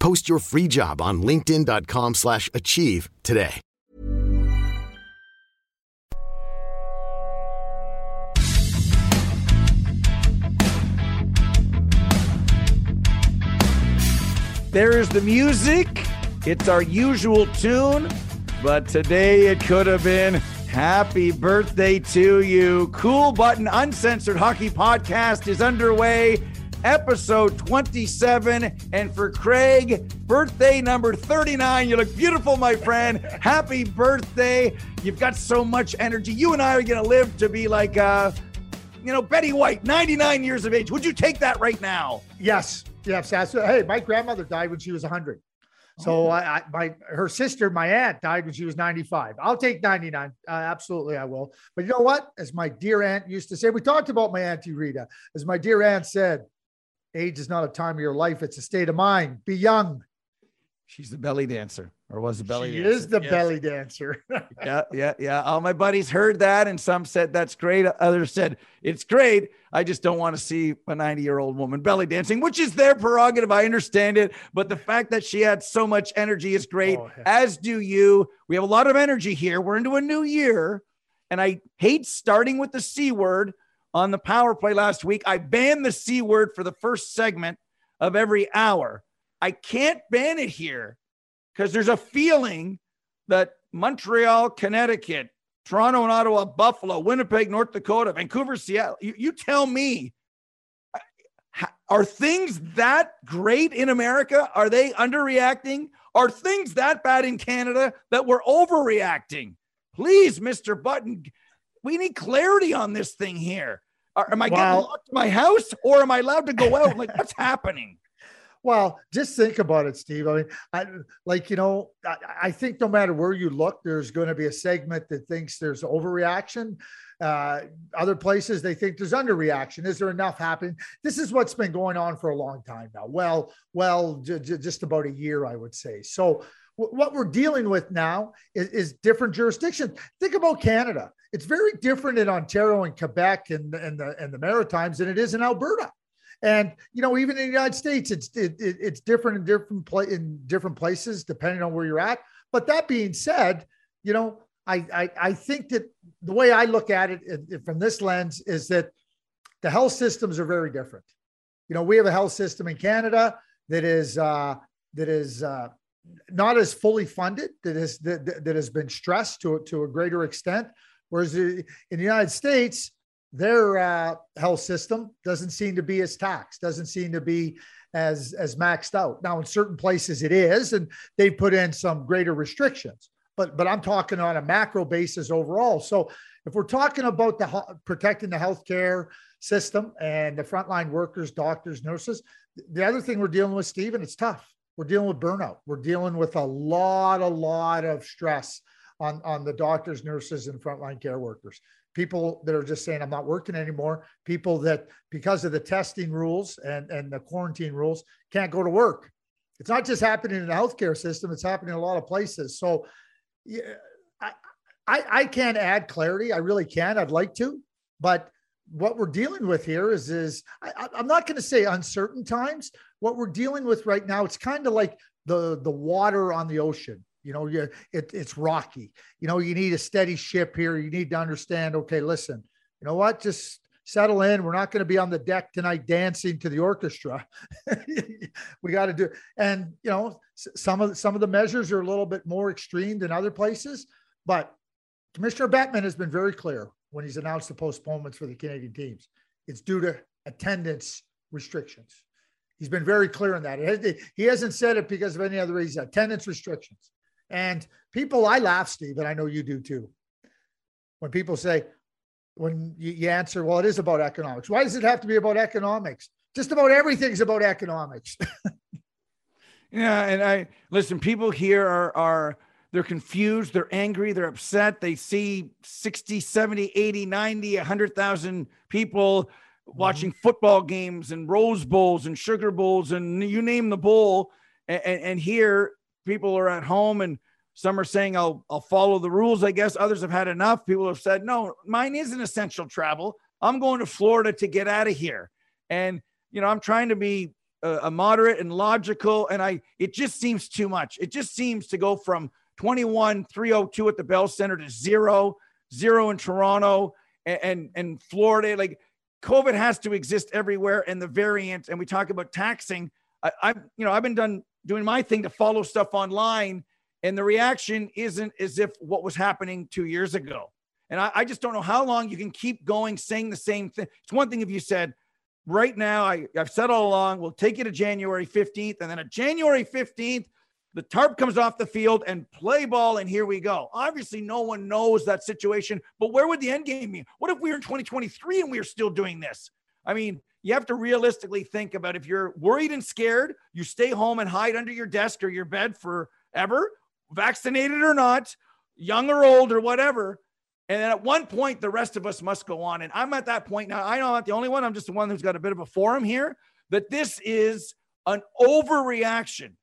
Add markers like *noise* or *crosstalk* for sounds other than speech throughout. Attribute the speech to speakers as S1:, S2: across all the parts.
S1: Post your free job on linkedin.com/achieve slash achieve today.
S2: There is the music. It's our usual tune, but today it could have been happy birthday to you. Cool Button Uncensored Hockey Podcast is underway. Episode 27. And for Craig, birthday number 39. You look beautiful, my friend. *laughs* Happy birthday. You've got so much energy. You and I are going to live to be like, uh, you know, Betty White, 99 years of age. Would you take that right now?
S3: Yes, yes. Hey, my grandmother died when she was 100. So I, I, my her sister, my aunt, died when she was 95. I'll take 99. Uh, absolutely, I will. But you know what? As my dear aunt used to say, we talked about my auntie Rita. As my dear aunt said, age is not a time of your life; it's a state of mind. Be young.
S2: She's the belly dancer, or was the belly dancer.
S3: she
S2: dancer?
S3: is the
S2: Yes.
S3: belly dancer. *laughs*
S2: yeah, yeah, yeah. All my buddies heard that, and some said that's great. Others said it's great. I just don't want to see a 90 year old woman belly dancing, which is their prerogative. I understand it. But the fact that she had so much energy is great,
S3: Oh,
S2: as do you. We have a lot of energy here. We're into a new year, and I hate starting with the C word on the power play last week. I banned the C word for the first segment of every hour. I can't ban it here because there's a feeling that Montreal, Connecticut, Toronto and Ottawa, Buffalo, Winnipeg, North Dakota, Vancouver, Seattle. You, you tell me, are things that great in America? Are they underreacting? Are things that bad in Canada that we're overreacting? Please, Mr. Button, we need clarity on this thing here. Are, am I getting
S3: Well-
S2: locked in my house or am I allowed to go out? Like, *laughs* what's happening?
S3: Well, just think about it, Steve. I mean, I, like, you know, I, I think no matter where you look, there's going to be a segment that thinks there's overreaction. Uh, other places, they think there's underreaction. Is there enough happening? This is what's been going on for a long time now. Well, well, j- j- just about a year, I would say. So, what we're dealing with now is, is different jurisdictions. Think about Canada. It's very different in Ontario and Quebec and, and the and the Maritimes than it is in Alberta. And you know, even in the United States, it's it, it- it's different in different pla- in different places depending on where you're at. But that being said, you know, I I, I think that the way I look at it from this lens is that the health systems are very different. You know, we have a health system in Canada that is uh, that is uh, not as fully funded, that that, that that has been stressed to to a greater extent. Whereas in the United States, their uh, health system doesn't seem to be as taxed, doesn't seem to be as as maxed out. Now, in certain places, it is, and they've put in some greater restrictions. But but I'm talking on a macro basis overall. So if we're talking about the protecting the healthcare system and the frontline workers, doctors, nurses, the other thing we're dealing with, Stephen, it's tough. We're dealing with burnout. We're dealing with a lot, a lot of stress on on the doctors, nurses, and frontline care workers. People that are just saying i'm not working anymore. People that because of the testing rules and and the quarantine rules can't go to work. It's not just happening in the healthcare system it's happening in a lot of places. So yeah i i, I can't add clarity. I really can i'd like to but what we're dealing with here is is I, i'm not going to say uncertain times what we're dealing with right now it's kind of like the the water on the ocean you know you, it, it's rocky you know you need a steady ship here you need to understand okay listen you know what just settle in. We're not going to be on the deck tonight dancing to the orchestra. *laughs* we got to do, and you know, some of some of the measures are a little bit more extreme than other places. But Commissioner Bettman has been very clear when he's announced the postponements for the Canadian teams. It's due to attendance restrictions. He's been very clear on that. He hasn't said it because of any other reason. Attendance restrictions. And people, I laugh, Steve, and I know you do too. When people say, when you, you answer, well, it is about economics. Why does it have to be about economics? Just about everything's about economics. *laughs*
S2: yeah. And I listen, people here are, are, they're confused, they're angry, they're upset. They see 60, 70, 80, 90, 100,000 people mm-hmm. watching football games and Rose Bowls and Sugar Bowls and you name the bowl. And, and, here people are at home and some are saying I'll I'll follow the rules. I guess others have had enough. People have said no, mine is an essential travel. I'm going to Florida to get out of here. And you know, I'm trying to be a, a moderate and logical. And I it just seems too much. It just seems to go from 21 302 at the Bell Center to zero, zero in Toronto and, and, and Florida. Like COVID has to exist everywhere. And the variant, and we talk about taxing. I, I've you know, I've been done doing my thing to follow stuff online, and the reaction isn't as if what was happening two years ago. And I, I just don't know how long you can keep going saying the same thing. It's one thing if you said, right now, I, I've said all along, we'll take you to January 15th. And then at January 15th, the tarp comes off the field and play ball, and here we go. Obviously, no one knows that situation, but where would the end game be? What if we were in 2023 and we are still doing this? I mean, you have to realistically think about if you're worried and scared, you stay home and hide under your desk or your bed forever, vaccinated or not, young or old or whatever. And then at one point, the rest of us must go on. And I'm at that point now. I know I'm not the only one. I'm just the one who's got a bit of a forum here. That this is an overreaction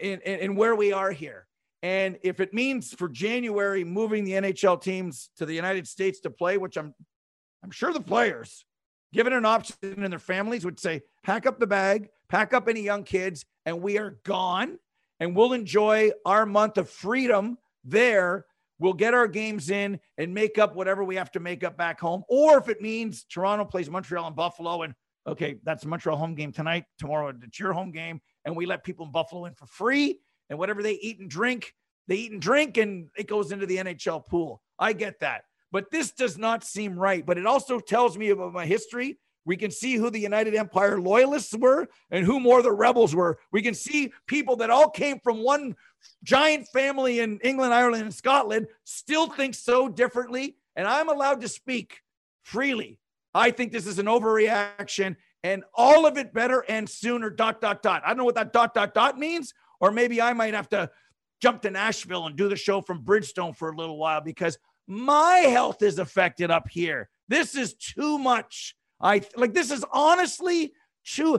S2: in, in, in where we are here. And if it means for January moving the NHL teams to the United States to play, which I'm I'm sure the players given an option and their families would say, pack up the bag, pack up any young kids, and we are gone. And we'll enjoy our month of freedom there. We'll get our games in and make up whatever we have to make up back home. Or if it means Toronto plays Montreal and Buffalo, and okay, that's Montreal home game tonight. Tomorrow, it's your home game. And we let people in Buffalo in for free. And whatever they eat and drink, they eat and drink, and it goes into the NHL pool. I get that. But this does not seem right. But it also tells me about my history. We can see who the United Empire loyalists were and who more the rebels were. We can see people that all came from one giant family in England, Ireland, and Scotland still think so differently. And I'm allowed to speak freely. I think this is an overreaction and all of it better and sooner, dot, dot, dot. I don't know what that dot, dot, dot means. Or maybe I might have to jump to Nashville and do the show from Bridgestone for a little while because my health is affected up here. This is too much. I like this is honestly too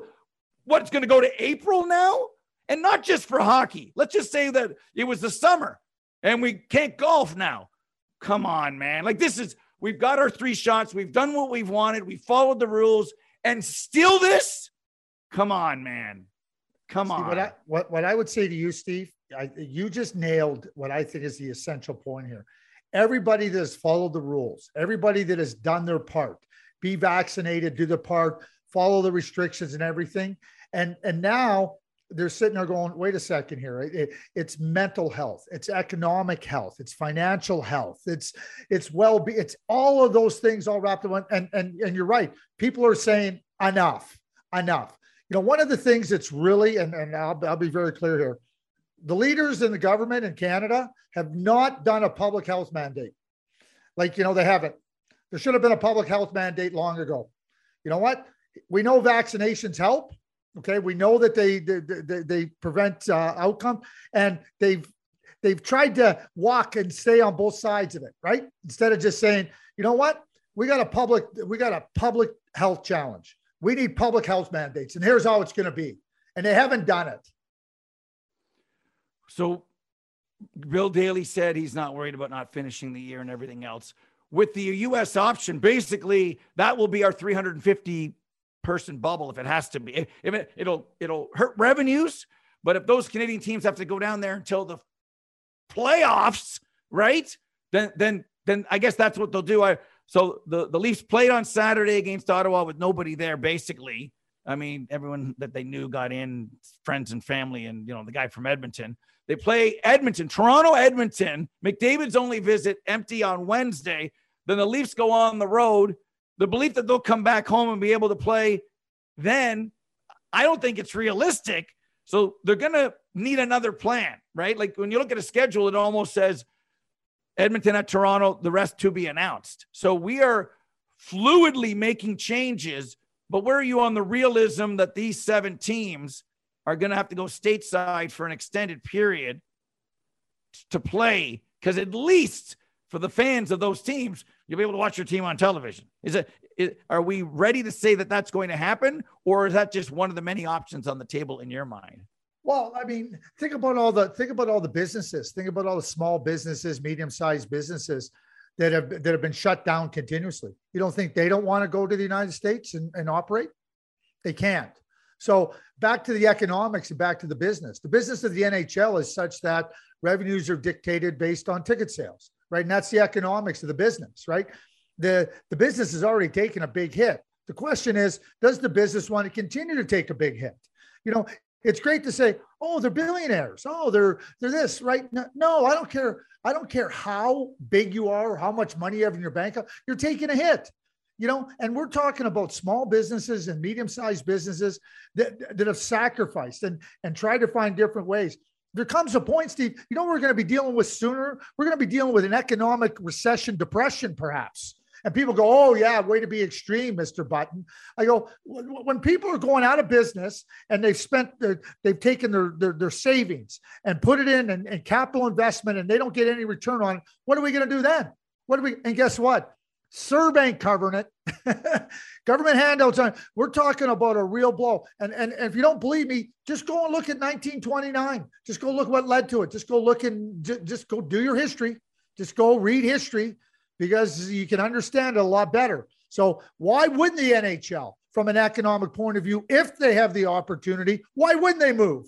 S2: what's going to go to April now and not just for hockey. Let's just say that it was the summer and we can't golf now. Come on, man. Like this is we've got our three shots. We've done what we've wanted. We followed the rules and still this? Come on, man. Come
S3: Steve,
S2: on.
S3: What I, what, what I would say to you, Steve, I, you just nailed what I think is the essential point here everybody that has followed the rules, everybody that has done their part, be vaccinated, do the part, follow the restrictions and everything. And and now they're sitting there going, wait a second here. It, it, it's mental health, it's economic health, it's financial health, it's it's well be it's all of those things all wrapped in And and and you're right. People are saying enough, enough. You know, one of the things that's really, and, and I'll, I'll be very clear here, the leaders in the government in Canada have not done a public health mandate. Like, you know, they haven't. There should have been a public health mandate long ago. You know what? We know vaccinations help. Okay, we know that they they, they, they prevent uh, outcome, and they've they've tried to walk and stay on both sides of it, right? Instead of just saying, you know what, we got a public we got a public health challenge. We need public health mandates, and here's how it's going to be. And they haven't done it.
S2: So Bill Daly said he's not worried about not finishing the year and everything else. With the US option, basically that will be our 350 person bubble if it has to be. If it, it'll it'll hurt revenues, but if those Canadian teams have to go down there until the playoffs, right? Then then then I guess that's what they'll do. I so the, the Leafs played on Saturday against Ottawa with nobody there, basically. I mean, everyone that they knew got in, friends and family, and you know, the guy from Edmonton. They play Edmonton, Toronto, Edmonton. McDavid's only visit empty on Wednesday. Then the Leafs go on the road. The belief that they'll come back home and be able to play then, I don't think it's realistic. So they're going to need another plan, right? Like when you look at a schedule, it almost says Edmonton at Toronto, the rest to be announced. So we are fluidly making changes, but where are you on the realism that these seven teams are going to have to go stateside for an extended period to play? Because at least for the fans of those teams, you'll be able to watch your team on television. Is it? Is, are we ready to say that that's going to happen, or is that just one of the many options on the table in your mind?
S3: Well, I mean, think about all the think about all the businesses. Think about all the small businesses, medium-sized businesses that have that have been shut down continuously. You don't think they don't want to go to the United States and, and operate? They can't. So back to the economics and back to the business. The business of the NHL is such that revenues are dictated based on ticket sales, right? And that's the economics of the business, right? The the business has already taken a big hit. The question is, does the business want to continue to take a big hit? You know, it's great to say, oh, they're billionaires. Oh, they're they're this, right? No, no, I don't care. I don't care how big you are or how much money you have in your bank. You're taking a hit. You know, and we're talking about small businesses and medium-sized businesses that, that have sacrificed and, and tried to find different ways. There comes a point, Steve, you know, we're going to be dealing with sooner. We're going to be dealing with an economic recession, depression, perhaps and people go, oh, yeah, way to be extreme, Mr. Button. I go, when people are going out of business and they've spent, their, they've taken their, their, their, savings and put it in and, and capital investment and they don't get any return on it, what are we going to do then? What do we, and guess what? CERB ain't covering it. *laughs* Government handouts on. We're talking about a real blow. And, and, and if you don't believe me, just go and look at 1929. Just go look what led to it. Just go look and just, just go do your history. Just go read history because you can understand it a lot better. So, why wouldn't the NHL, from an economic point of view, if they have the opportunity, why wouldn't they move?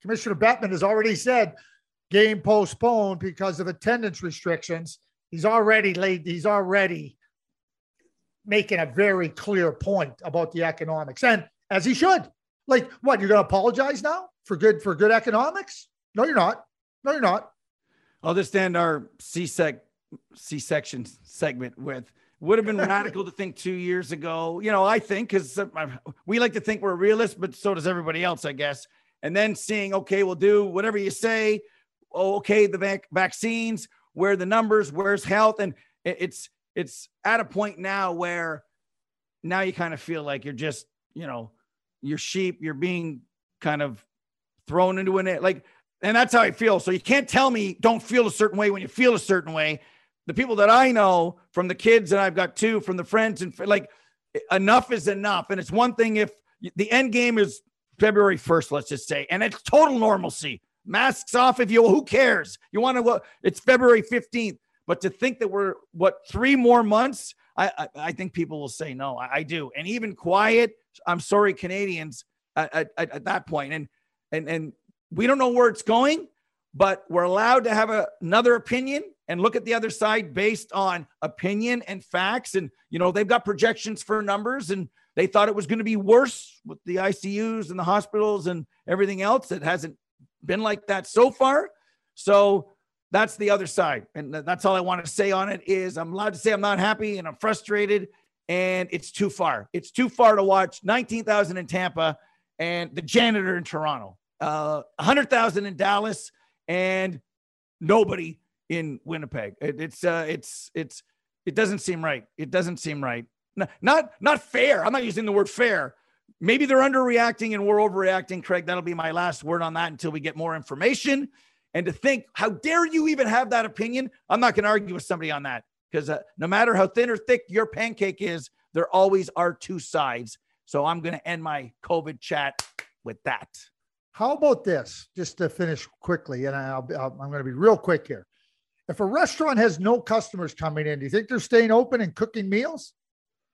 S3: Commissioner Bettman has already said game postponed because of attendance restrictions. He's already laid, he's already making a very clear point about the economics, and as he should. Like, what, you're going to apologize now for good for good economics? No, you're not. No, you're not.
S2: I'll just end our CSEC C-section segment with would have been radical to think two years ago. You know, I think because we like to think we're realists, but so does everybody else, I guess. And then seeing, okay, we'll do whatever you say. Oh, okay, the vac- vaccines, where the numbers, where's health, and it's it's at a point now where now you kind of feel like you're just, you know, you're sheep, you're being kind of thrown into an like, and that's how I feel. So you can't tell me don't feel a certain way when you feel a certain way the people that I know from the kids, and I've got two from the friends, and like enough is enough. And it's one thing if the end game is February 1st, let's just say, and it's total normalcy. Masks off if you, who cares? You want to, it's February 15th. But to think that we're, what, three more months? I, I, I think people will say no. I, I, do. And even quiet, I'm sorry, Canadians at, at, at that point. And, and, and we don't know where it's going, but we're allowed to have a, another opinion and look at the other side based on opinion and facts. And, you know, they've got projections for numbers and they thought it was going to be worse with the ICUs and the hospitals and everything else. It hasn't been like that so far. So that's the other side. And that's all I want to say on it is I'm allowed to say I'm not happy and I'm frustrated and it's too far. It's too far to watch 19,000 in Tampa and the janitor in Toronto, uh, 100,000 in Dallas and nobody in Winnipeg. It, it's uh, it's it's it doesn't seem right. It doesn't seem right. Not, not not fair. I'm not using the word fair. Maybe they're underreacting and we're overreacting, Craig. That'll be my last word on that until we get more information. And to think, how dare you even have that opinion? I'm not going to argue with somebody on that because uh, no matter how thin or thick your pancake is, there always are two sides. So I'm going to end my COVID chat with that.
S3: How about this? Just to finish quickly, and I'll, i am going to be real quick here. If a restaurant has no customers coming in, do you think they're staying open and cooking meals?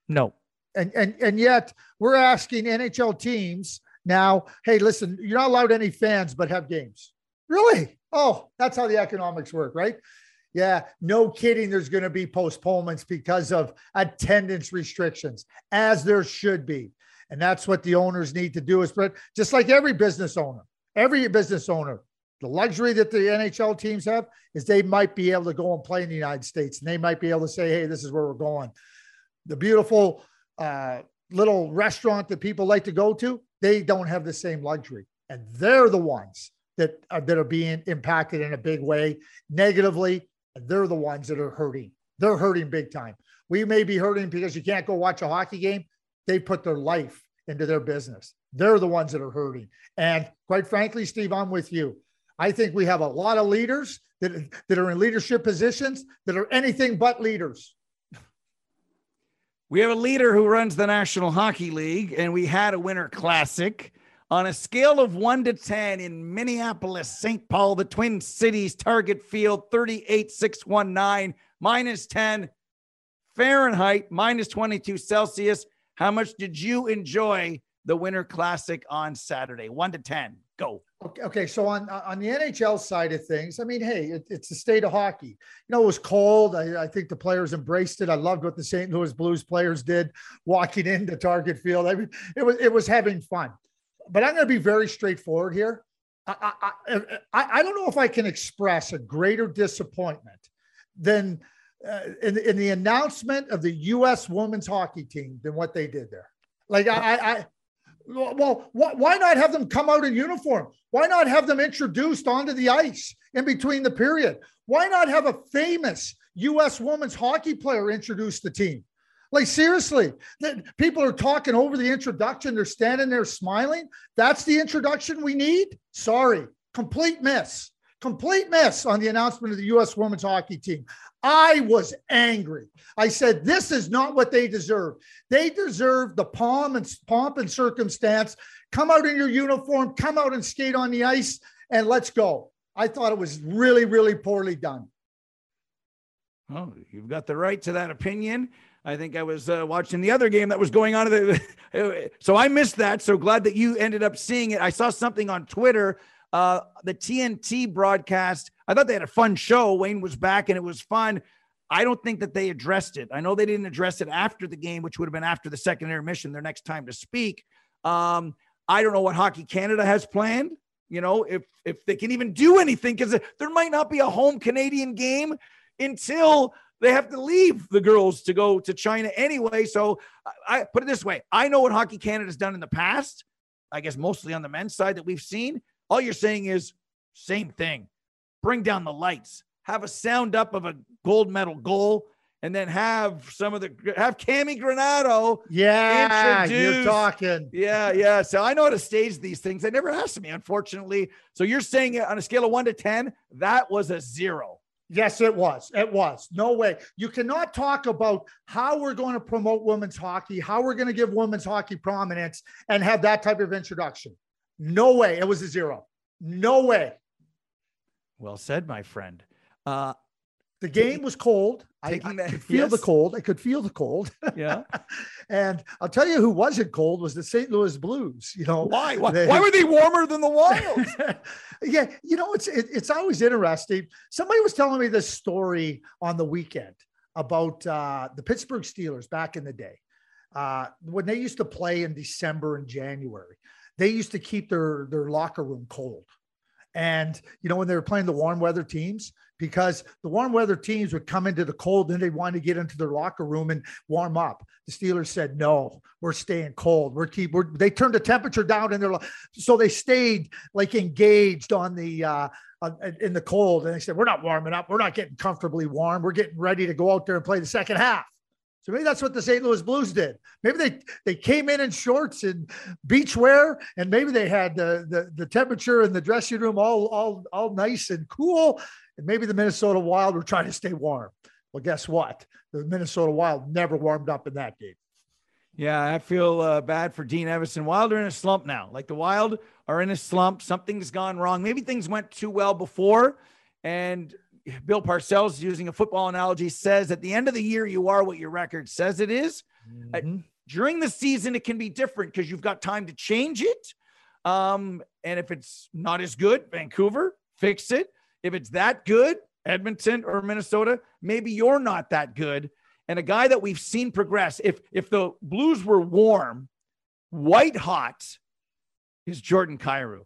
S2: No.
S3: And and and yet we're asking NHL teams now, hey, listen, you're not allowed any fans, but have games. Really? Oh, that's how the economics work, right? Yeah, no kidding. There's going to be postponements because of attendance restrictions, as there should be. And that's what the owners need to do is but just like every business owner, every business owner, the luxury that the NHL teams have is they might be able to go and play in the United States and they might be able to say, hey, this is where we're going. The beautiful uh, little restaurant that people like to go to, they don't have the same luxury. And they're the ones that are, that are being impacted in a big way negatively. And they're the ones that are hurting. They're hurting big time. We may be hurting because you can't go watch a hockey game they put their life into their business. They're the ones that are hurting. And quite frankly, Steve, I'm with you. I think we have a lot of leaders that, that are in leadership positions that are anything but leaders.
S2: We have a leader who runs the National Hockey League, and we had a Winter Classic. On a scale of one to 10 in Minneapolis, St. Paul, the Twin Cities, Target Field, 38619, minus 10 Fahrenheit, minus 22 Celsius. How much did you enjoy the Winter Classic on Saturday? One to 10. Go.
S3: Okay, okay, so on on the NHL side of things, I mean, hey, it, it's the state of hockey. You know, it was cold. I, I, think the players embraced it. I loved what the St. Louis Blues players did walking *laughs* into Target Field. I mean, it was it was having fun. But I'm going to be very straightforward here. I, I, I, I don't know if I can express a greater disappointment than uh, in, in the announcement of the U.S. women's hockey team than what they did there. Like I, I well, why not have them come out in uniform? Why not have them introduced onto the ice in between the period? Why not have a famous U.S. women's hockey player introduce the team? Like seriously, people are talking over the introduction. They're standing there smiling. That's the introduction we need. Sorry, complete miss. Complete miss on the announcement of the U.S. women's hockey team. I was angry. I said, "This is not what they deserve. They deserve the pomp and pomp and circumstance. Come out in your uniform, come out and skate on the ice, and let's go." I thought it was really, really poorly done.
S2: Oh, you've got the right to that opinion. I think I was uh, watching the other game that was going on. *laughs* so I missed that. So glad that you ended up seeing it. I saw something on Twitter uh, the TNT broadcast, I thought they had a fun show. Wayne was back and it was fun. I don't think that they addressed it. I know they didn't address it after the game, which would have been after the second intermission, their next time to speak. Um, I don't know what Hockey Canada has planned. You know, if if they can even do anything, because there might not be a home Canadian game until they have to leave the girls to go to China anyway. So I, I put it this way: I know what Hockey Canada has done in the past. I guess mostly on the men's side that we've seen. All you're saying is same thing. Bring down the lights. Have a sound up of a gold medal goal, and then have some of the have Cammi Granato.
S3: Yeah, you're talking.
S2: Yeah, yeah. So I know how to stage these things. They never asked me, unfortunately. So you're saying on a scale of one to ten, that was a zero.
S3: Yes, it was. It was. No way. You cannot talk about how we're going to promote women's hockey, how we're going to give women's hockey prominence, and have that type of introduction. No way. It was a zero. No way.
S2: Well said, my friend. Uh,
S3: the game was cold. I, I that, could feel yes. the cold. I could feel the cold. *laughs*
S2: Yeah.
S3: and I'll tell you who wasn't cold was the St. Louis Blues. You know
S2: why? Why, they, why were they warmer than the Wild? *laughs*
S3: yeah, you know it's it, it's always interesting. Somebody was telling me this story on the weekend about uh, the Pittsburgh Steelers back in the day uh, when they used to play in December and January they used to keep their their locker room cold. And you know when they were playing the warm weather teams, because the warm weather teams would come into the cold and they wanted to get into their locker room and warm up. The Steelers said, "No, we're staying cold. We're keep. We're, they turned the temperature down in their so they stayed like engaged on the uh, in the cold. And they said, "We're not warming up. We're not getting comfortably warm. We're getting ready to go out there and play the second half." So maybe that's what the St. Louis Blues did. Maybe they they came in in shorts and beach wear, and maybe they had the the, the temperature in the dressing room all all all nice and cool. And maybe the Minnesota Wild were trying to stay warm. Well, guess what? The Minnesota Wild never warmed up in that game.
S2: Yeah, I feel uh, bad for Dean Evason. Wild are in a slump now. Like the Wild are in a slump. Something's gone wrong. Maybe things went too well before, and Bill Parcells, using a football analogy, says at the end of the year, you are what your record says it is. Uh, mm-hmm. Uh, during the season, it can be different because you've got time to change it. Um, and if it's not as good, Vancouver, fix it. If it's that good, Edmonton or Minnesota, maybe you're not that good. And a guy that we've seen progress, if if the Blues were warm, white hot, is Jordan Kyrou.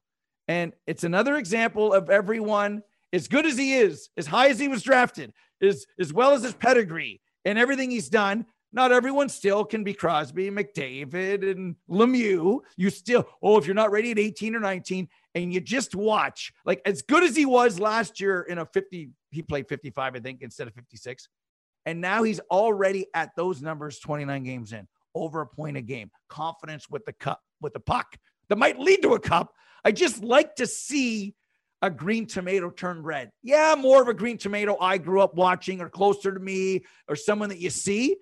S2: And it's another example of everyone, as good as he is, as high as he was drafted, as, as well as his pedigree and everything he's done, not everyone still can be Crosby, McDavid, and Lemieux. You still, oh, if you're not ready at 18 or 19 and you just watch, like as good as he was last year in a 50, he played 55, I think, instead of 56. And now he's already at those numbers 29 games in, over a point a game, confidence with the cup, with the puck that might lead to a cup. I just like to see a green tomato turn red. Yeah, more of a green tomato I grew up watching or closer to me or someone that you see.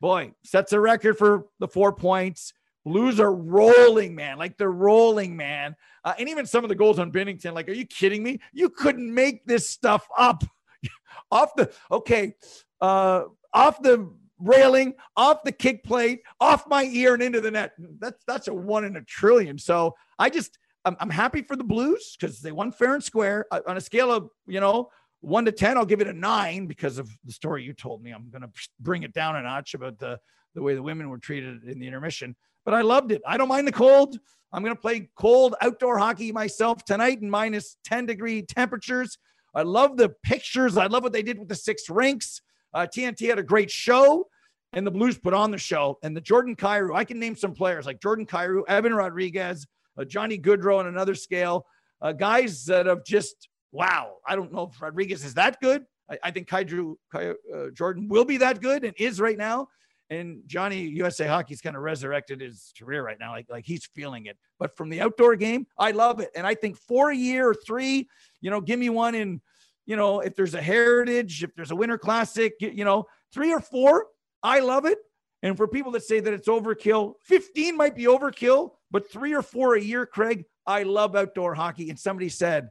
S2: Boy, sets a record for the four points. Blues are rolling, man. Like they're rolling, man. Uh, and even some of the goals on Binnington, like, are you kidding me? You couldn't make this stuff up. *laughs* off the okay, uh, off the railing, off the kick plate, off my ear and into the net. That's that's a one in a trillion. So I just I'm, I'm happy for the Blues because they won fair and square uh, on a scale of you know one to ten. I'll give it a nine because of the story you told me. I'm gonna bring it down a notch about the the way the women were treated in the intermission. But I loved it. I don't mind the cold. I'm gonna play cold outdoor hockey myself tonight in minus 10 degree temperatures. I love the pictures. I love what they did with the six rinks. Uh, TNT had a great show, and the Blues put on the show. And the Jordan Kyrou, I can name some players like Jordan Kyrou, Evan Rodrigues, uh, Johnny Gaudreau on another scale, uh, guys that have just wow. I don't know if Rodrigues is that good. I, I think Kyrou, Ky, uh, Jordan will be that good and is right now. And Johnny USA Hockey's kind of resurrected his career right now. Like, like he's feeling it. But from the outdoor game, I love it. And I think four a year or three, you know, give me one in you know, if there's a heritage, if there's a winter classic, you know, three or four, I love it. And for people that say that it's overkill, 15 might be overkill, but three or four a year, Craig, I love outdoor hockey. And somebody said,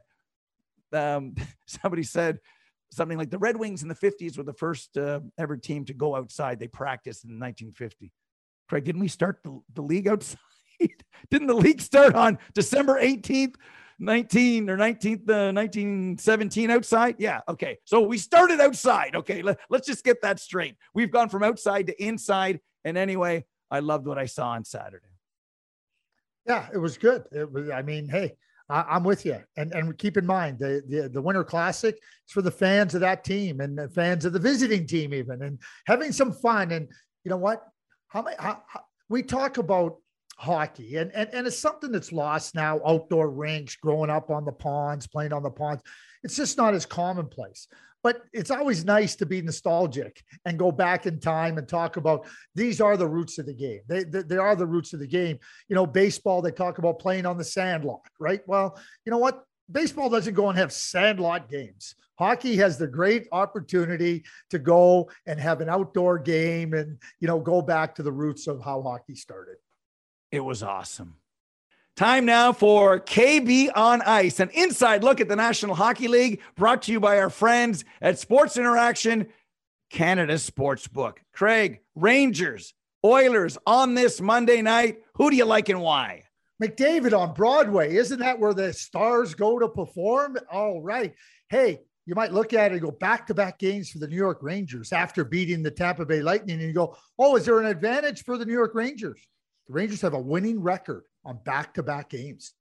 S2: um, *laughs* somebody said something like the Red Wings in the 50s were the first uh, ever team to go outside. They practiced in 1950. Craig, didn't we start the, the league outside? *laughs* didn't the league start on December 18th, 19 or 19th, uh, 1917 outside. Yeah. Okay. So we started outside. Okay. Let, let's just get that straight. We've gone from outside to inside. And anyway, I loved what I saw on Saturday.
S3: Yeah, it was good. It was, I mean, hey, I, am with you. And and keep in mind the, the the Winter Classic is for the fans of that team and the fans of the visiting team, even and having some fun. And you know what? How many? How, how, we talk about hockey. And, and, and it's something that's lost now outdoor rinks, growing up on the ponds, playing on the ponds. It's just not as commonplace. But it's always nice to be nostalgic and go back in time and talk about these are the roots of the game. They, they, they are the roots of the game. You know, baseball, they talk about playing on the sandlot, right? Well, you know what? Baseball doesn't go and have sandlot games. Hockey has the great opportunity to go and have an outdoor game and, you know, go back to the roots of how hockey started.
S2: It was awesome. Time now for KB on Ice, an inside look at the National Hockey League brought to you by our friends at Sports Interaction, Canada's sports book. Craig, Rangers, Oilers on this Monday night. Who do you like and why?
S3: McDavid on Broadway. Isn't that where the stars go to perform? All right. Hey, you might look at it and go back to back games for the New York Rangers after beating the Tampa Bay Lightning, and you go, oh, is there an advantage for the New York Rangers? The Rangers have a winning record on back to back games.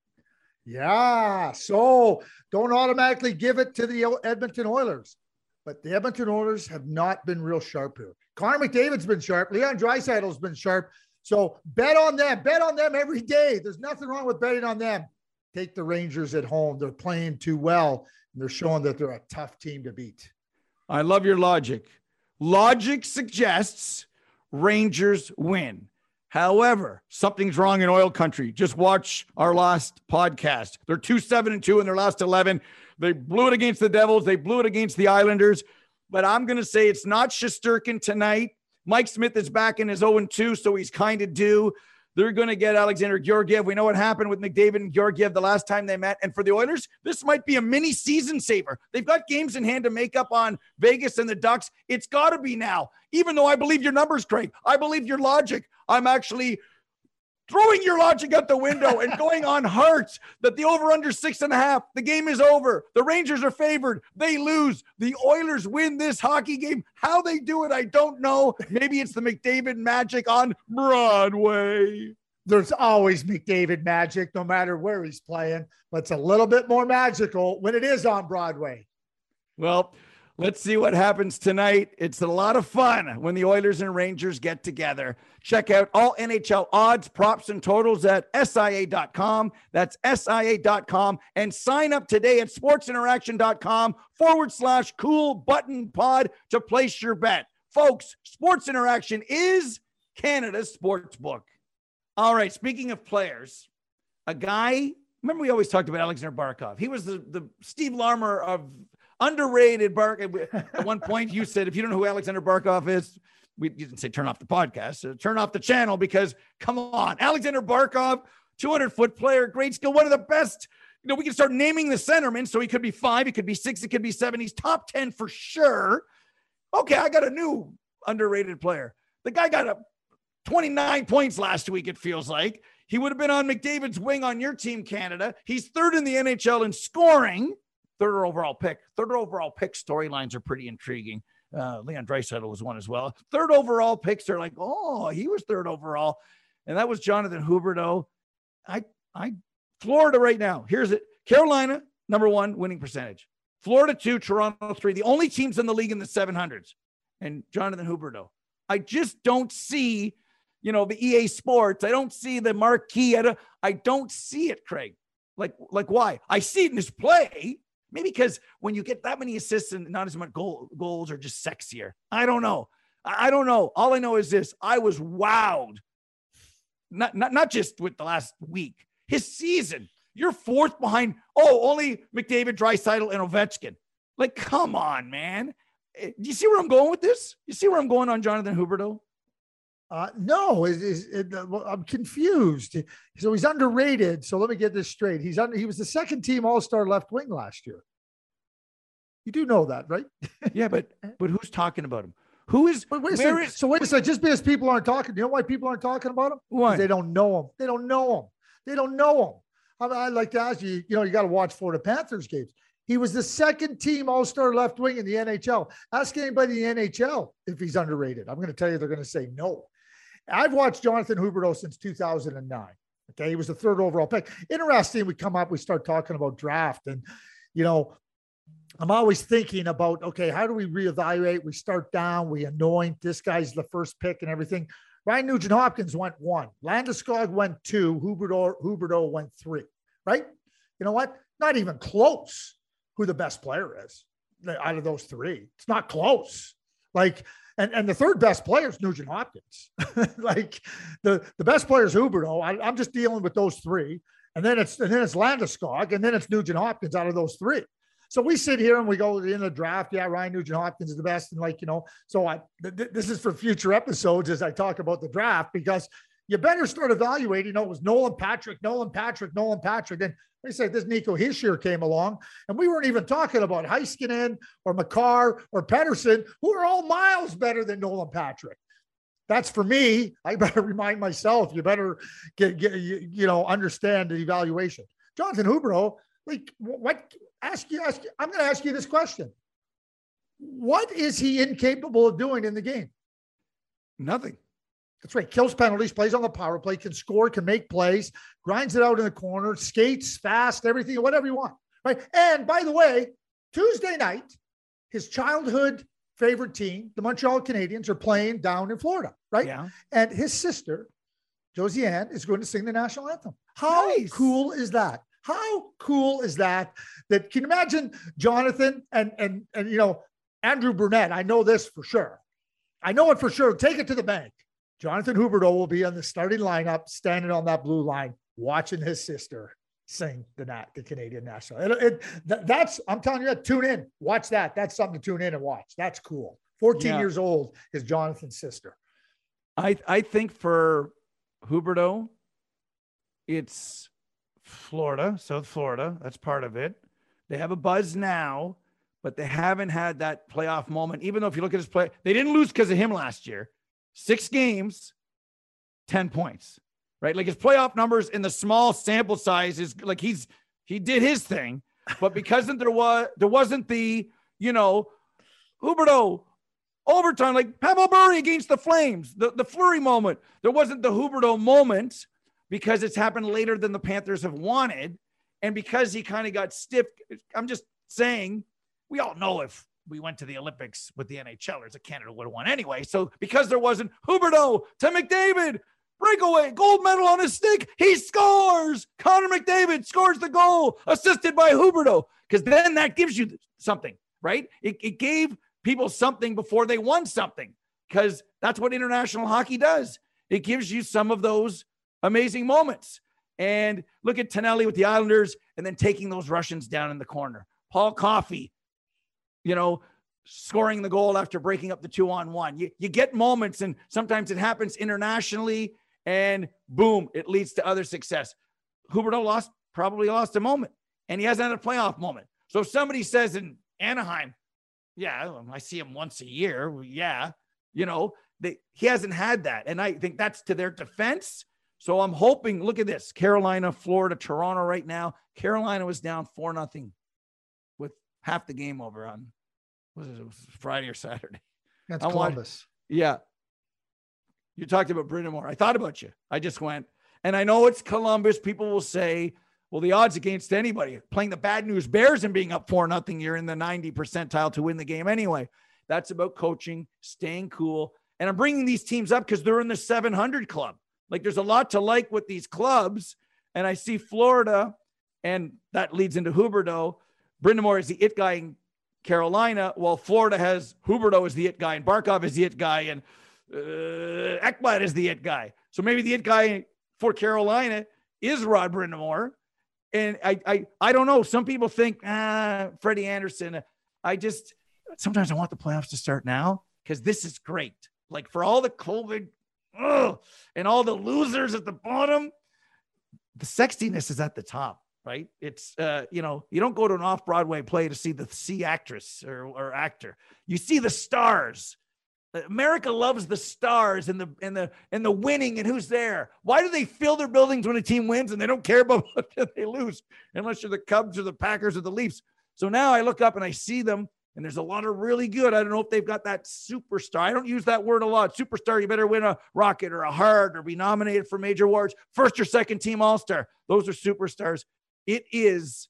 S3: Yeah. So don't automatically give it to the Edmonton Oilers. But the Edmonton Oilers have not been real sharp here. Connor McDavid's been sharp. Leon Draisaitl's been sharp. So bet on them. Bet on them every day. There's nothing wrong with betting on them. Take the Rangers at home. They're playing too well. And they're showing that they're a tough team to beat.
S2: I love your logic. Logic suggests Rangers win. However, something's wrong in oil country. Just watch our last podcast. They're 2 7 and 2 in their last 11. They blew it against the Devils, they blew it against the Islanders. But I'm going to say it's not Shesterkin tonight. Mike Smith is back in his 0 2, so he's kind of due. They're going to get Alexander Georgiev. We know what happened with McDavid and Georgiev the last time they met. And for the Oilers, this might be a mini season saver. They've got games in hand to make up on Vegas and the Ducks. It's got to be now. Even though I believe your numbers, Craig, I believe your logic. I'm actually throwing your logic out the window and *laughs* going on hearts that the over under six and a half, the game is over. The Rangers are favored. They lose. The Oilers win this hockey game. How they do it, I don't know. Maybe it's the McDavid magic on Broadway.
S3: There's always McDavid magic, no matter where he's playing, but it's a little bit more magical when it is on Broadway.
S2: Well, Let's see what happens tonight. It's a lot of fun when the Oilers and Rangers get together. Check out all NHL odds, props, and totals at SIA.com. That's SIA.com. And sign up today at sportsinteraction.com forward slash cool button pod to place your bet. Folks, Sports Interaction is Canada's sports book. All right, speaking of players, a guy, remember we always talked about Alexander Barkov. He was the, the Steve Larmer of underrated Bark. At one point, you said, if you don't know who Alexander Barkov is, we didn't say turn off the podcast, so turn off the channel because come on, Alexander Barkov, 200 foot player, great skill, one of the best. You know, we can start naming the centermen. So he could be five, he could be six, he could be seven. He's top 10 for sure. Okay, I got a new underrated player. The guy got a 29 points last week, it feels like. He would have been on McDavid's wing on your team, Canada. He's third in the NHL in scoring third overall pick. Third overall pick storylines are pretty intriguing. Uh, Leon Draisaitl was one as well. Third overall picks are like, oh, he was third overall, and that was Jonathan Huberdeau. I, I, Florida right now. Here's it: Carolina number one winning percentage, Florida two, Toronto three. The only teams in the league in the 700s, and Jonathan Huberdeau. I just don't see, you know, the EA Sports. I don't see the marquee. I don't, I don't see it, Craig. Like, like why? I see it in his play. Maybe because when you get that many assists and not as much goal, goals are just sexier. I don't know. I don't know. All I know is this: I was wowed. Not not not just with the last week. His season. You're fourth behind. Oh, only McDavid, Draisaitl, and Ovechkin. Like, come on, man. Eh, do you see where I'm going with this? You see where I'm going on Jonathan Huberdeau?
S3: Uh, no, it, it, it, I'm confused. So he's underrated. So let me get this straight. He's under, he was the second team All Star left wing last year. You do know that, right?
S2: yeah, but *laughs* but who's talking about him? Who is?
S3: Wait, wait where is, so wait a second. Just because people aren't talking, you know why people aren't talking about him?
S2: Why?
S3: They don't know him. They don't know him. They don't know him. I mean, I'd like to ask you. You know, you got to watch Florida Panthers games. He was the second team All Star left wing in the NHL. Ask anybody in the NHL if he's underrated. I'm going to tell you they're going to say no. I've watched Jonathan Huberdeau since 2009. Okay. He was the third overall pick. Interesting. We come up, we start talking about draft. And, you know, I'm always thinking about, okay, how do we reevaluate? We start down, we anoint this guy's the first pick and everything. Ryan Nugent Hopkins went one, Landeskog went two, Huberdeau, Huberdeau went three, right? You know what? Not even close who the best player is out of those three. It's not close. Like, and, and the third best player is Nugent Hopkins. *laughs* like the, the best player is Huberdeau. I, I'm just dealing with those three. And then it's and then it's Landeskog, and then it's Nugent Hopkins out of those three. So we sit here and we go in the draft. Yeah, Ryan Nugent Hopkins is the best, and like you know, so I th- this is for future episodes as I talk about the draft because you better start evaluating. You know, it was Nolan Patrick, Nolan Patrick, Nolan Patrick. And they said this Nico Hischier came along, and we weren't even talking about Heiskanen or Makar or Pettersson, who are all miles better than Nolan Patrick. That's for me. I better *laughs* remind myself. You better get, get you, you know understand the evaluation. Jonathan Huberdeau, like what? Ask you. Ask. You, I'm going to ask you this question. What is he incapable of doing in the game?
S2: Nothing.
S3: That's right. Kills penalties, plays on the power play, can score, can make plays, grinds it out in the corner, skates fast, everything, whatever you want. Right. And by the way, Tuesday night, his childhood favorite team, the Montreal Canadiens, are playing down in Florida. Right.
S2: Yeah.
S3: And his sister, Josie Ann, is going to sing the national anthem. How
S2: Nice.
S3: cool is that? How cool is that? That can you imagine Jonathan and and and you know Andrew Brunette? I know this for sure. I know it for sure. Take it to the bank. Jonathan Huberdeau will be on the starting lineup, standing on that blue line, watching his sister sing the nat the Canadian national. It, it, th- that's I'm telling you, tune in, watch that. That's something to tune in and watch. That's cool. 14
S2: Yeah.
S3: years old is Jonathan's sister.
S2: I I think for Huberdeau, it's Florida, South Florida. That's part of it. They have a buzz now, but they haven't had that playoff moment. Even though if you look at his play, they didn't lose because of him last year. Six games, 10 points. right? Like his playoff numbers in the small sample size is like he's he did his thing, but because there was there wasn't the you know Huberdeau overtime like Pavel Bure against the Flames, the the Fleury moment. There wasn't the Huberdeau moment because it's happened later than the Panthers have wanted, and because he kind of got stiff. I'm just saying, we all know if we went to the Olympics with the NHLers, a Canada would have won anyway. So because there wasn't Huberdeau to McDavid, breakaway, gold medal on his stick, he scores. Connor McDavid scores the goal, assisted by Huberdeau, because then that gives you something, right? It, it gave people something before they won something, because that's what international hockey does. It gives you some of those amazing moments. And look at Tonelli with the Islanders and then taking those Russians down in the corner. Paul Coffey you know, scoring the goal after breaking up the two on one. You, you get moments, and sometimes it happens internationally, and boom, it leads to other success. Huberdeau lost, probably lost a moment, and he hasn't had a playoff moment. So if somebody says in Anaheim, yeah, um, I see him once a year. Yeah, you know, they, he hasn't had that. And I think that's to their defense. So I'm hoping, look at this Carolina, Florida, Toronto right now. Carolina was down 4 nothing with half the game over on was it, it was Friday or Saturday.
S3: That's I Columbus.
S2: yeah. You talked about Brind'Amour. I thought about you. I just went, and I know it's Columbus. People will say, well, the odds against anybody playing the bad news Bears and being up four nothing, you're in the 90 percentile to win the game anyway. That's about coaching, staying cool. And I'm bringing these teams up because they're in the 700 club. Like there's a lot to like with these clubs. And I see Florida, and that leads into Huberdeau. Brind'Amour is the it guy in Carolina, while Florida has Huberdeau as the it guy and Barkov is the it guy and uh, Ekblad is the it guy. So maybe the it guy for Carolina is Rod Brind'Amour. And I, I, I don't know. Some people think, ah, Freddie Andersen. I just sometimes I want the playoffs to start now because this is great. Like for all the COVID ugh, and all the losers at the bottom, the sexiness is at the top right? It's uh, you know, you don't go to an off-Broadway play to see the C actress or, or actor. You see the stars. America loves the stars and the and the and the winning and who's there. Why do they fill their buildings when a team wins and they don't care about *laughs* what they lose unless you're the Cubs or the Packers or the Leafs? So now I look up and I see them and there's a lot of really good. I don't know if they've got that superstar. I don't use that word a lot. Superstar, you better win a Rocket or a Hart or be nominated for major awards, first or second team All Star. Those are superstars. It is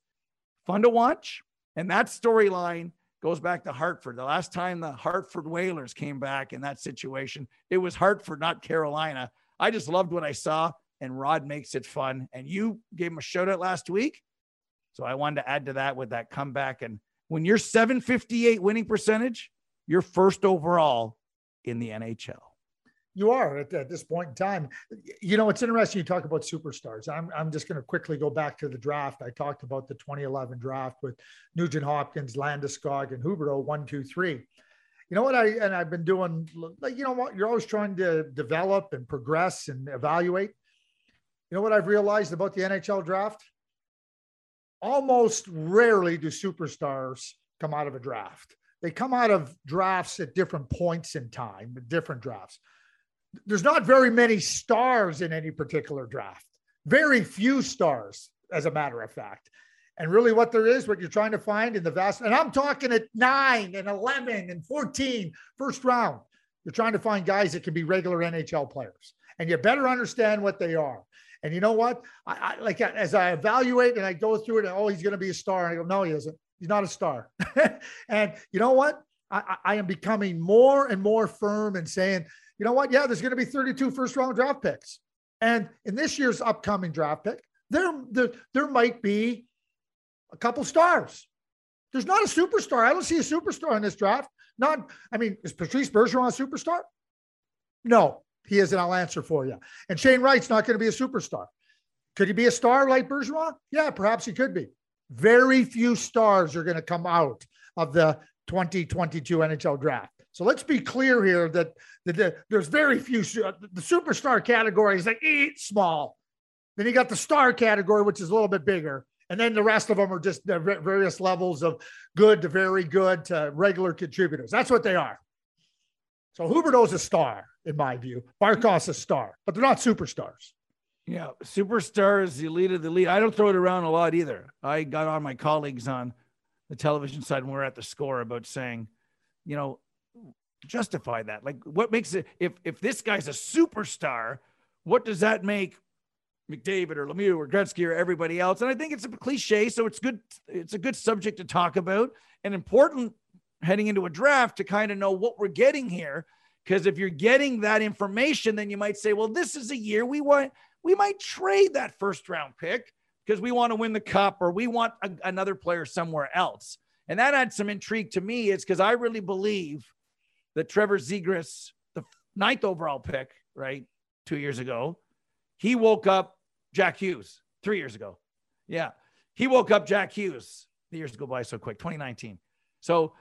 S2: fun to watch. And that storyline goes back to Hartford. The last time the Hartford Whalers came back in that situation, it was Hartford, not Carolina. I just loved what I saw, and Rod makes it fun. And you gave him a shout out last week. So I wanted to add to that with that comeback. And when you're 758 winning percentage, you're first overall in the NHL.
S3: You are at, at, this point in time. You know, it's interesting you talk about superstars. I'm, I'm just going to quickly go back to the draft. I talked about the 2011 draft with Nugent Hopkins, Landeskog, and Huberdeau, one, two, three. You know what I and I've been doing. Like you know what you're always trying to develop and progress and evaluate. You know what I've realized about the NHL draft? Almost rarely do superstars come out of a draft. They come out of drafts at different points in time, different drafts there's not very many stars in any particular draft. Very few stars, as a matter of fact. And really, what there is, what you're trying to find in the vast, and I'm talking at nine and 11 and 14, first round, you're trying to find guys that can be regular NHL players. And you better understand what they are. And you know what? I, I like as I evaluate and I go through it, and oh, he's going to be a star. And I go, no, he isn't. He's not a star. *laughs* and you know what? I, I am becoming more and more firm in saying you know what? Yeah, there's going to be 32 first round draft picks. And in this year's upcoming draft pick, there, there, there might be a couple stars. There's not a superstar. I don't see a superstar in this draft. Not, I mean, is Patrice Bergeron a superstar? No, he isn't. I'll answer for you. And Shane Wright's not going to be a superstar. Could he be a star like Bergeron? Yeah, perhaps he could be. Very few stars are going to come out of the 2022 NHL draft. So let's be clear here that, that there's very few. Uh, the superstar category is like eat small. Then you got the star category, which is a little bit bigger. And then the rest of them are just various levels of good to very good to regular contributors. That's what they are. So Huberdeau's a star, in my view. Barkov's a star, but they're not superstars.
S2: Yeah, superstars, the elite of the elite. I don't throw it around a lot either. I got on my colleagues on the television side when we are at the score about saying, you know, justify that. Like, what makes it if if this guy's a superstar, what does that make McDavid or Lemieux or Gretzky or everybody else? And I think it's a cliche, so it's good. It's a good subject to talk about and important heading into a draft to kind of know what we're getting here. Because if you're getting that information, then you might say, well, this is a year we want we might trade that first round pick because we want to win the cup or we want a, another player somewhere else. And that had some intrigue to me. Is because I really believe that Trevor Zegras, the ninth overall pick, right, two years ago, he woke up Jack Hughes three years ago. Yeah. He woke up Jack Hughes. The years go by so quick, 2019. So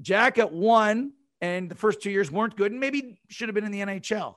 S2: Jack at one, and the first two years weren't good, and maybe should have been in the NHL.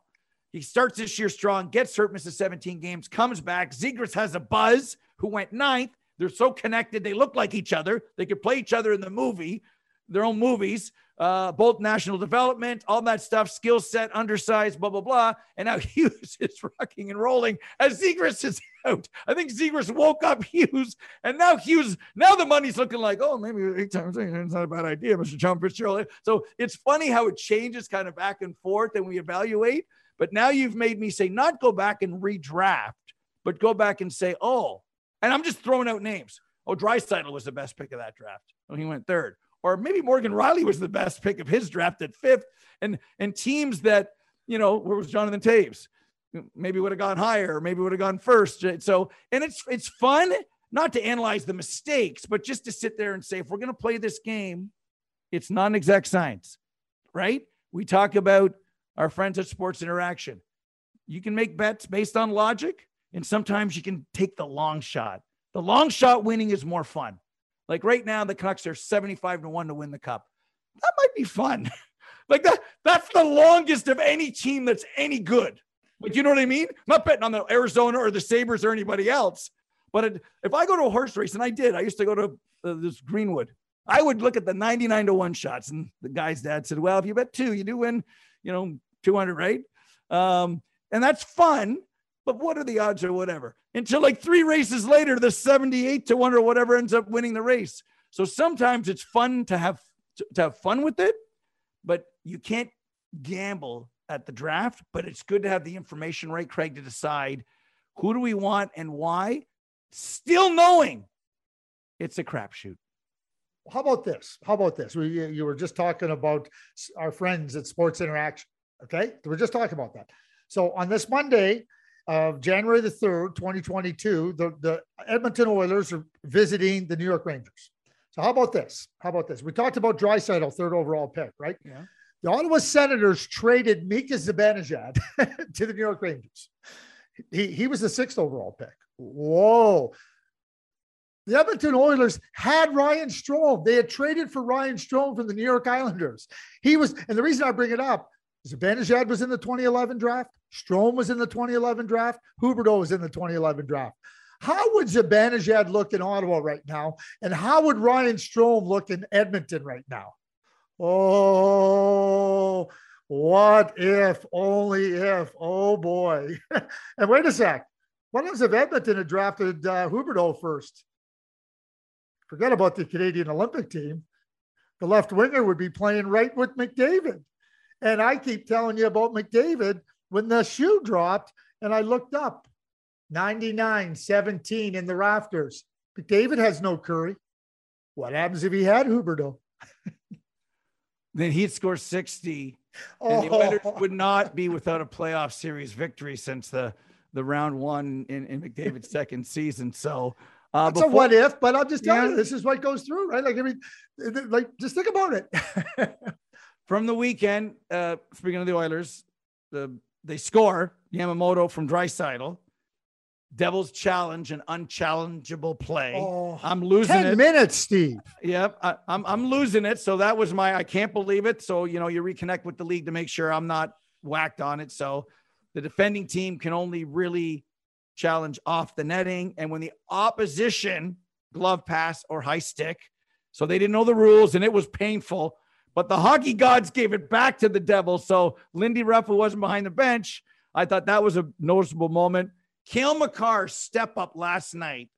S2: He starts this year strong, gets hurt, misses 17 games, comes back. Zegras has a buzz who went ninth. They're so connected. They look like each other. They could play each other in the movie, their own movies, uh, both national development, all that stuff, skill set, undersized, blah, blah, blah. And now *laughs* Hughes is rocking and rolling as Zegras is out. I think Zegras woke up Hughes, and now Hughes, now the money's looking like, oh, maybe eight times it's not a bad idea, Mr. John Fitzgerald. So it's funny how it changes kind of back and forth and we evaluate. But now you've made me say, not go back and redraft, but go back and say, oh, and I'm just throwing out names. Oh, Draisaitl was the best pick of that draft. Oh, he went third. Or maybe Morgan Rielly was the best pick of his draft at fifth. And and teams that, you know, where was Jonathan Toews, Maybe would have gone higher, maybe would have gone first. So, and it's it's fun not to analyze the mistakes, but just to sit there and say, if we're going to play this game, it's non exact science, right? We talk about our friends at Sports Interaction. You can make bets based on logic, and sometimes you can take the long shot. The long shot winning is more fun. Like right now, the Canucks are 75 to 1 to win the cup. That might be fun. *laughs* like that, that's the longest of any team that's any good. Like, you know what I mean? I'm not betting on the Arizona or the Sabres or anybody else. But it, if I go to a horse race, and I did, I used to go to uh, this Greenwood, I would look at the 99 to 1 shots. And the guy's dad said, Well, if you bet two, you do win you know, 200, right? Um, and that's fun, but what are the odds or whatever? Until like three races later, the 78 to one or whatever ends up winning the race. So sometimes it's fun to have to have fun with it, but you can't gamble at the draft. But it's good to have the information right, Craig, to decide who do we want and why, still knowing it's a crapshoot
S3: how about this? How about this? We you were just talking about our friends at Sports Interaction. Okay, we're just talking about that. So on this Monday of January the third, twenty twenty two, the the Edmonton Oilers are visiting the New York Rangers. So how about this? How about this? We talked about Draisaitl, third overall pick, right?
S2: Yeah.
S3: The Ottawa Senators traded Mika Zibanejad *laughs* to the New York Rangers. He, he was the sixth overall pick. Whoa. The Edmonton Oilers had Ryan Strome. They had traded for Ryan Strome from the New York Islanders. He was, and the reason I bring it up Zibanejad was in the 2011 draft. Strome was in the 2011 draft. Huberdeau was in the 2011 draft. How would Zibanejad look in Ottawa right now? And how would Ryan Strome look in Edmonton right now? Oh, what if, only if, oh boy. *laughs* and wait a sec. What if Edmonton had drafted uh, Huberdeau first? Forget about the Canadian Olympic team. The left winger would be playing right with McDavid. And I keep telling you about McDavid when the shoe dropped and I looked up 99 17 in the rafters. McDavid has no Kurri. What happens if he had Huberdeau? *laughs*
S2: then he'd score 60. And oh. the Oilers would not be without a playoff series victory since the, the round one in, in McDavid's *laughs* second season. So
S3: uh, It's before, a what if, but I'm just telling yeah. you, this is what goes through, right? Like, I mean, like, just think about it. *laughs*
S2: from the weekend, uh, speaking of the Oilers, the, they score Yamamoto from Draisaitl. Devils challenge an unchallengeable play. Oh, I'm losing 10
S3: it. minutes, Steve.
S2: Yep. I, I'm, I'm losing it. So that was my, I can't believe it. So, you know, you reconnect with the league to make sure I'm not whacked on it. So the defending team can only really challenge off the netting. And when the opposition glove pass or high stick, so they didn't know the rules and it was painful. But the hockey gods gave it back to the Devils. So Lindy Ruff, who wasn't behind the bench, I thought that was a noticeable moment. Cale Makar step up last night.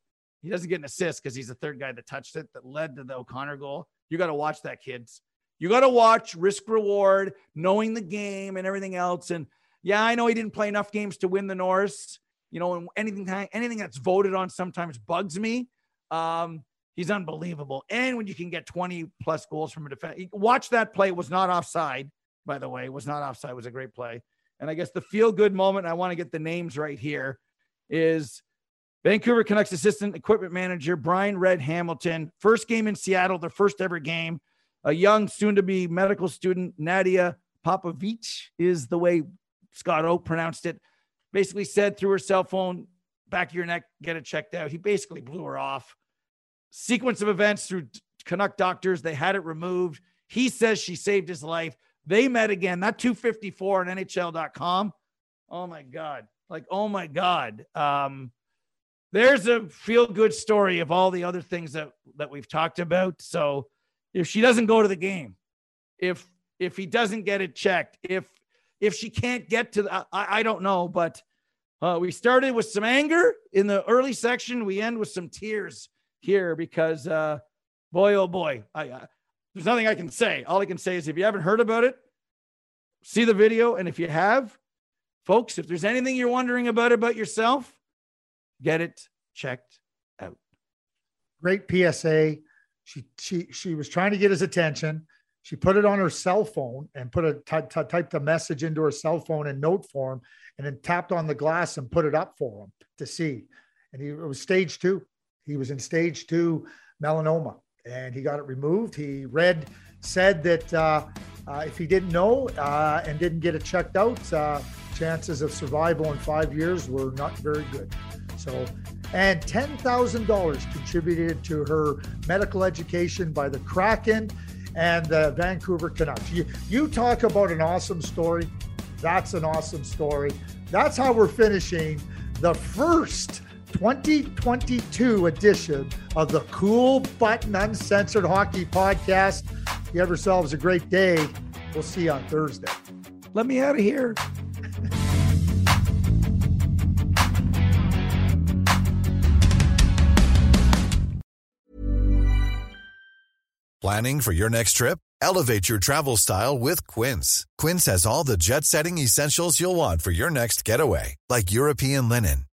S2: He doesn't get an assist because he's the third guy that touched it that led to the O'Connor goal. You got to watch that, kids. You got to watch risk reward, knowing the game and everything else. And yeah, I know he didn't play enough games to win the Norris. You know, and anything anything that's voted on sometimes bugs me. Um, he's unbelievable. And when you can get 20 plus goals from a defense, watch that play. It was not offside, by the way. It was not offside. It was a great play. And I guess the feel good moment, I want to get the names right here, is Vancouver Canucks assistant equipment manager Brian Red Hamilton. First game in Seattle, their first ever game. A young, soon to be medical student, Nadia Popovici, is the way Scott O pronounced it. Basically said through her cell phone, back of your neck, get it checked out. He basically blew her off. Sequence of events through Canuck doctors, they had it removed. He says she saved his life. They met again. That 254 on NHL.com. Oh my God. Like, oh my God. Um, there's a feel good story of all the other things that that we've talked about. So if she doesn't go to the game, if if he doesn't get it checked, if if she can't get to the, I, I don't know, but uh, we started with some anger in the early section. We end with some tears here because, uh, boy, oh boy, I, uh, there's nothing I can say. All I can say is if you haven't heard about it, see the video. And if you have, folks, if there's anything you're wondering about about yourself, get it checked out.
S3: Great PSA. She she she was trying to get his attention. She put it on her cell phone and put a t- t- typed a message into her cell phone in note form, and then tapped on the glass and put it up for him to see. And he it was stage two. He was in stage two melanoma, and he got it removed. He read said that uh, uh, if he didn't know uh, and didn't get it checked out, uh, chances of survival in five years were not very good. So, and $10,000 contributed to her medical education by the Kraken and the Vancouver Canucks. You, you talk about an awesome story. That's an awesome story. That's how we're finishing the first 2022 edition of the Cool Button Uncensored Hockey Podcast. You have yourselves a great day. We'll see you on Thursday.
S2: Let me out of here.
S4: Planning for your next trip? Elevate your travel style with Quince. Quince has all the jet setting essentials you'll want for your next getaway, like European linen,